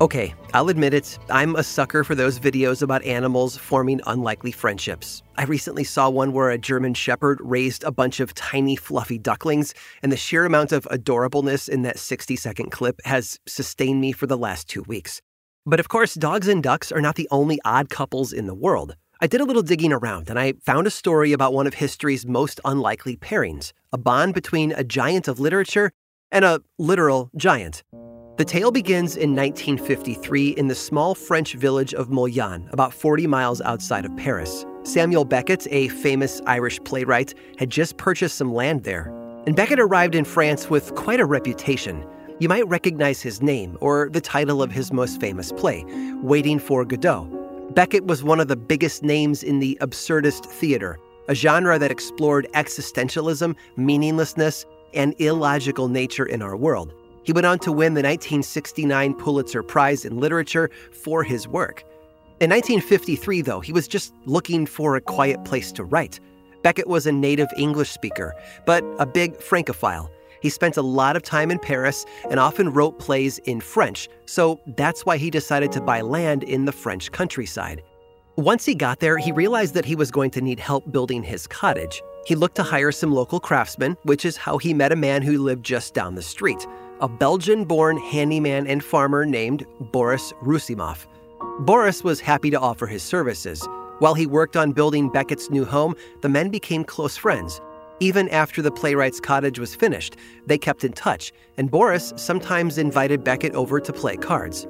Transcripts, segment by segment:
Okay, I'll admit it, I'm a sucker for those videos about animals forming unlikely friendships. I recently saw one where a German shepherd raised a bunch of tiny, fluffy ducklings, and the sheer amount of adorableness in that 60 second clip has sustained me for the last two weeks. But of course, dogs and ducks are not the only odd couples in the world. I did a little digging around and I found a story about one of history's most unlikely pairings a bond between a giant of literature and a literal giant. The tale begins in 1953 in the small French village of Moulins, about 40 miles outside of Paris. Samuel Beckett, a famous Irish playwright, had just purchased some land there. And Beckett arrived in France with quite a reputation. You might recognize his name or the title of his most famous play, Waiting for Godot. Beckett was one of the biggest names in the absurdist theater, a genre that explored existentialism, meaninglessness, and illogical nature in our world. He went on to win the 1969 Pulitzer Prize in Literature for his work. In 1953, though, he was just looking for a quiet place to write. Beckett was a native English speaker, but a big Francophile. He spent a lot of time in Paris and often wrote plays in French, so that's why he decided to buy land in the French countryside. Once he got there, he realized that he was going to need help building his cottage. He looked to hire some local craftsmen, which is how he met a man who lived just down the street a Belgian born handyman and farmer named Boris Roussimoff. Boris was happy to offer his services. While he worked on building Beckett's new home, the men became close friends. Even after the playwright's cottage was finished, they kept in touch, and Boris sometimes invited Beckett over to play cards.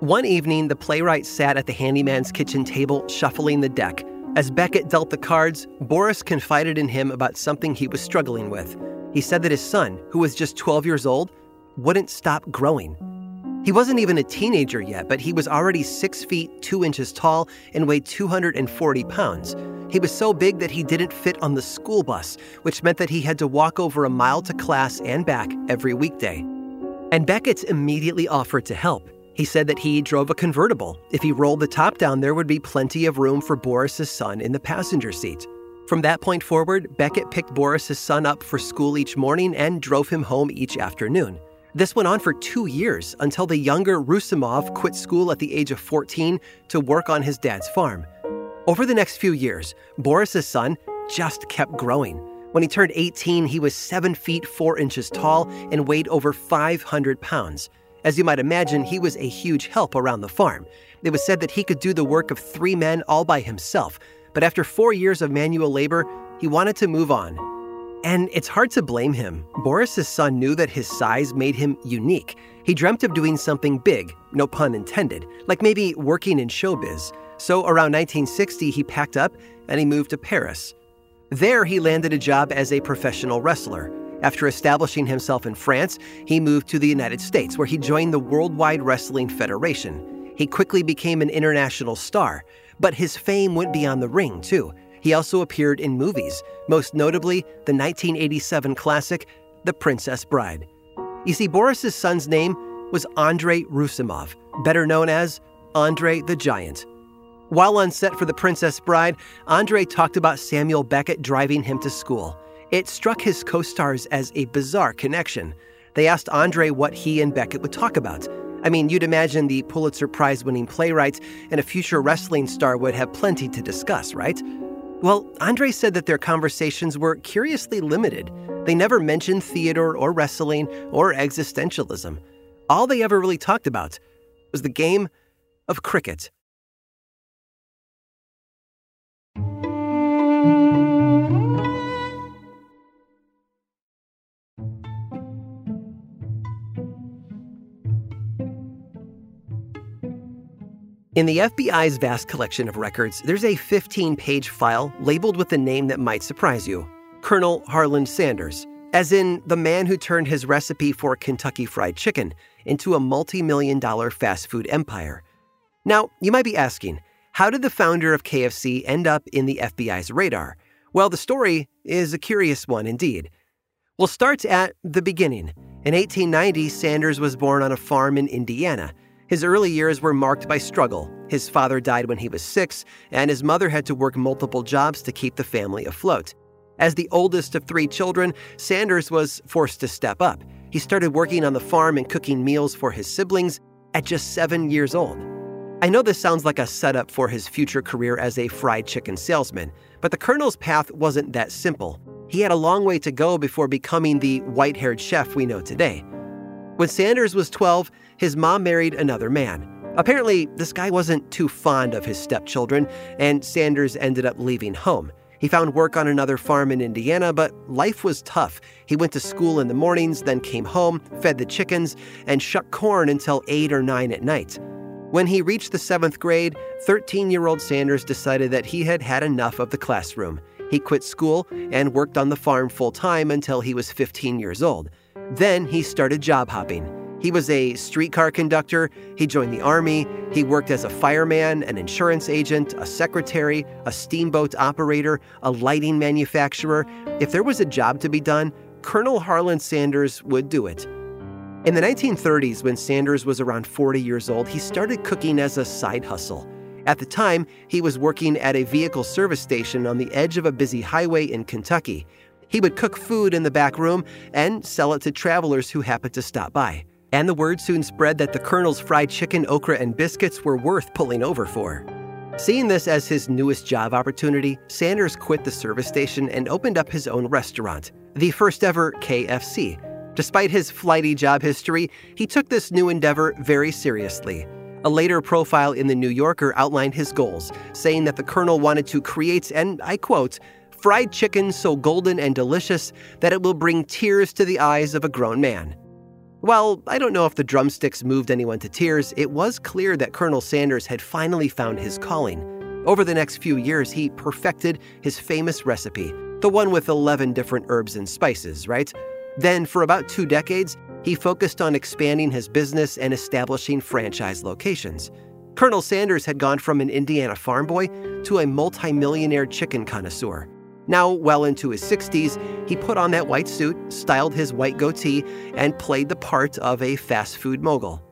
One evening, the playwright sat at the handyman's kitchen table, shuffling the deck. As Beckett dealt the cards, Boris confided in him about something he was struggling with. He said that his son, who was just 12 years old, wouldn't stop growing. He wasn't even a teenager yet, but he was already 6 feet 2 inches tall and weighed 240 pounds. He was so big that he didn't fit on the school bus, which meant that he had to walk over a mile to class and back every weekday. And Beckett immediately offered to help. He said that he drove a convertible. If he rolled the top down, there would be plenty of room for Boris's son in the passenger seat. From that point forward, Beckett picked Boris's son up for school each morning and drove him home each afternoon. This went on for two years until the younger Roussimoff quit school at the age of 14 to work on his dad's farm. Over the next few years, Boris's son just kept growing. When he turned 18, he was 7 feet 4 inches tall and weighed over 500 pounds. As you might imagine, he was a huge help around the farm. It was said that he could do the work of three men all by himself, but after four years of manual labor, he wanted to move on and it's hard to blame him. Boris's son knew that his size made him unique. He dreamt of doing something big, no pun intended, like maybe working in showbiz. So around 1960, he packed up and he moved to Paris. There, he landed a job as a professional wrestler. After establishing himself in France, he moved to the United States, where he joined the Worldwide Wrestling Federation. He quickly became an international star, but his fame went beyond the ring, too. He also appeared in movies, most notably the 1987 classic, The Princess Bride. You see, Boris's son's name was Andrei Roussimoff, better known as Andre the Giant. While on set for The Princess Bride, Andre talked about Samuel Beckett driving him to school. It struck his co stars as a bizarre connection. They asked Andre what he and Beckett would talk about. I mean, you'd imagine the Pulitzer Prize winning playwright and a future wrestling star would have plenty to discuss, right? Well, Andre said that their conversations were curiously limited. They never mentioned theater or wrestling or existentialism. All they ever really talked about was the game of cricket. In the FBI's vast collection of records, there's a 15 page file labeled with a name that might surprise you Colonel Harlan Sanders. as in the man who turned his recipe for Kentucky Fried Chicken into a multi million dollar fast food empire. Now, you might be asking, how did the founder of KFC end up in the FBI's radar? Well, the story is a curious one indeed. We'll start at the beginning. In 1890, Sanders was born on a farm in Indiana. His early years were marked by struggle. His father died when he was six, and his mother had to work multiple jobs to keep the family afloat. As the oldest of three children, Sanders was forced to step up. He started working on the farm and cooking meals for his siblings at just seven years old. I know this sounds like a setup for his future career as a fried chicken salesman, but the Colonel's path wasn't that simple. He had a long way to go before becoming the white haired chef we know today. When Sanders was 12, his mom married another man. Apparently, this guy wasn't too fond of his stepchildren, and Sanders ended up leaving home. He found work on another farm in Indiana, but life was tough. He went to school in the mornings, then came home, fed the chickens, and shucked corn until 8 or 9 at night. When he reached the seventh grade, 13 year old Sanders decided that he had had enough of the classroom. He quit school and worked on the farm full time until he was 15 years old. Then he started job hopping. He was a streetcar conductor, he joined the Army, he worked as a fireman, an insurance agent, a secretary, a steamboat operator, a lighting manufacturer. If there was a job to be done, Colonel Harlan Sanders would do it. In the 1930s, when Sanders was around 40 years old, he started cooking as a side hustle. At the time, he was working at a vehicle service station on the edge of a busy highway in Kentucky. He would cook food in the back room and sell it to travelers who happened to stop by. And the word soon spread that the Colonel's fried chicken, okra, and biscuits were worth pulling over for. Seeing this as his newest job opportunity, Sanders quit the service station and opened up his own restaurant, the first ever KFC. Despite his flighty job history, he took this new endeavor very seriously. A later profile in The New Yorker outlined his goals, saying that the Colonel wanted to create, and I quote, fried chicken so golden and delicious that it will bring tears to the eyes of a grown man. While I don't know if the drumsticks moved anyone to tears, it was clear that Colonel Sanders had finally found his calling. Over the next few years, he perfected his famous recipe, the one with 11 different herbs and spices, right? Then, for about two decades, he focused on expanding his business and establishing franchise locations. Colonel Sanders had gone from an Indiana farm boy to a multimillionaire chicken connoisseur. Now, well into his 60s, he put on that white suit, styled his white goatee, and played the part of a fast food mogul.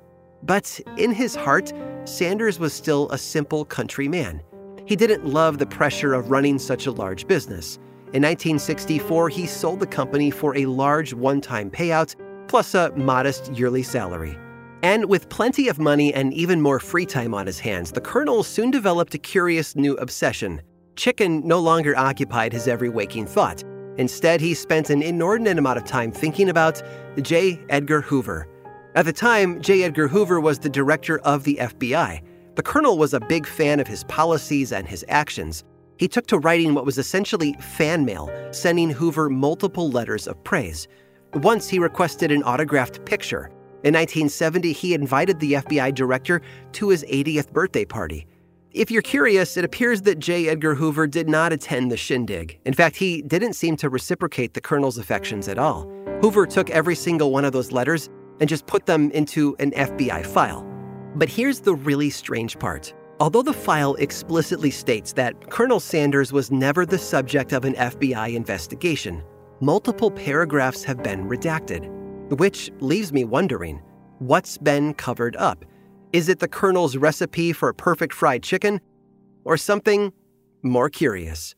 But in his heart, Sanders was still a simple country man. He didn't love the pressure of running such a large business. In 1964, he sold the company for a large one time payout, plus a modest yearly salary. And with plenty of money and even more free time on his hands, the Colonel soon developed a curious new obsession Chicken no longer occupied his every waking thought. Instead, he spent an inordinate amount of time thinking about J. Edgar Hoover. At the time, J. Edgar Hoover was the director of the FBI. The colonel was a big fan of his policies and his actions. He took to writing what was essentially fan mail, sending Hoover multiple letters of praise. Once he requested an autographed picture. In 1970, he invited the FBI director to his 80th birthday party. If you're curious, it appears that J. Edgar Hoover did not attend the shindig. In fact, he didn't seem to reciprocate the colonel's affections at all. Hoover took every single one of those letters and just put them into an FBI file. But here's the really strange part. Although the file explicitly states that Colonel Sanders was never the subject of an FBI investigation, multiple paragraphs have been redacted, which leaves me wondering what's been covered up? Is it the Colonel's recipe for a perfect fried chicken? Or something more curious?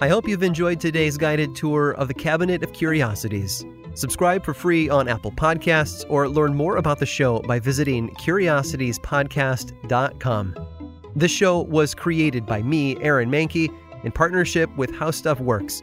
I hope you've enjoyed today's guided tour of the Cabinet of Curiosities. Subscribe for free on Apple Podcasts or learn more about the show by visiting curiositiespodcast.com. This show was created by me, Aaron Mahnke, in partnership with How Stuff Works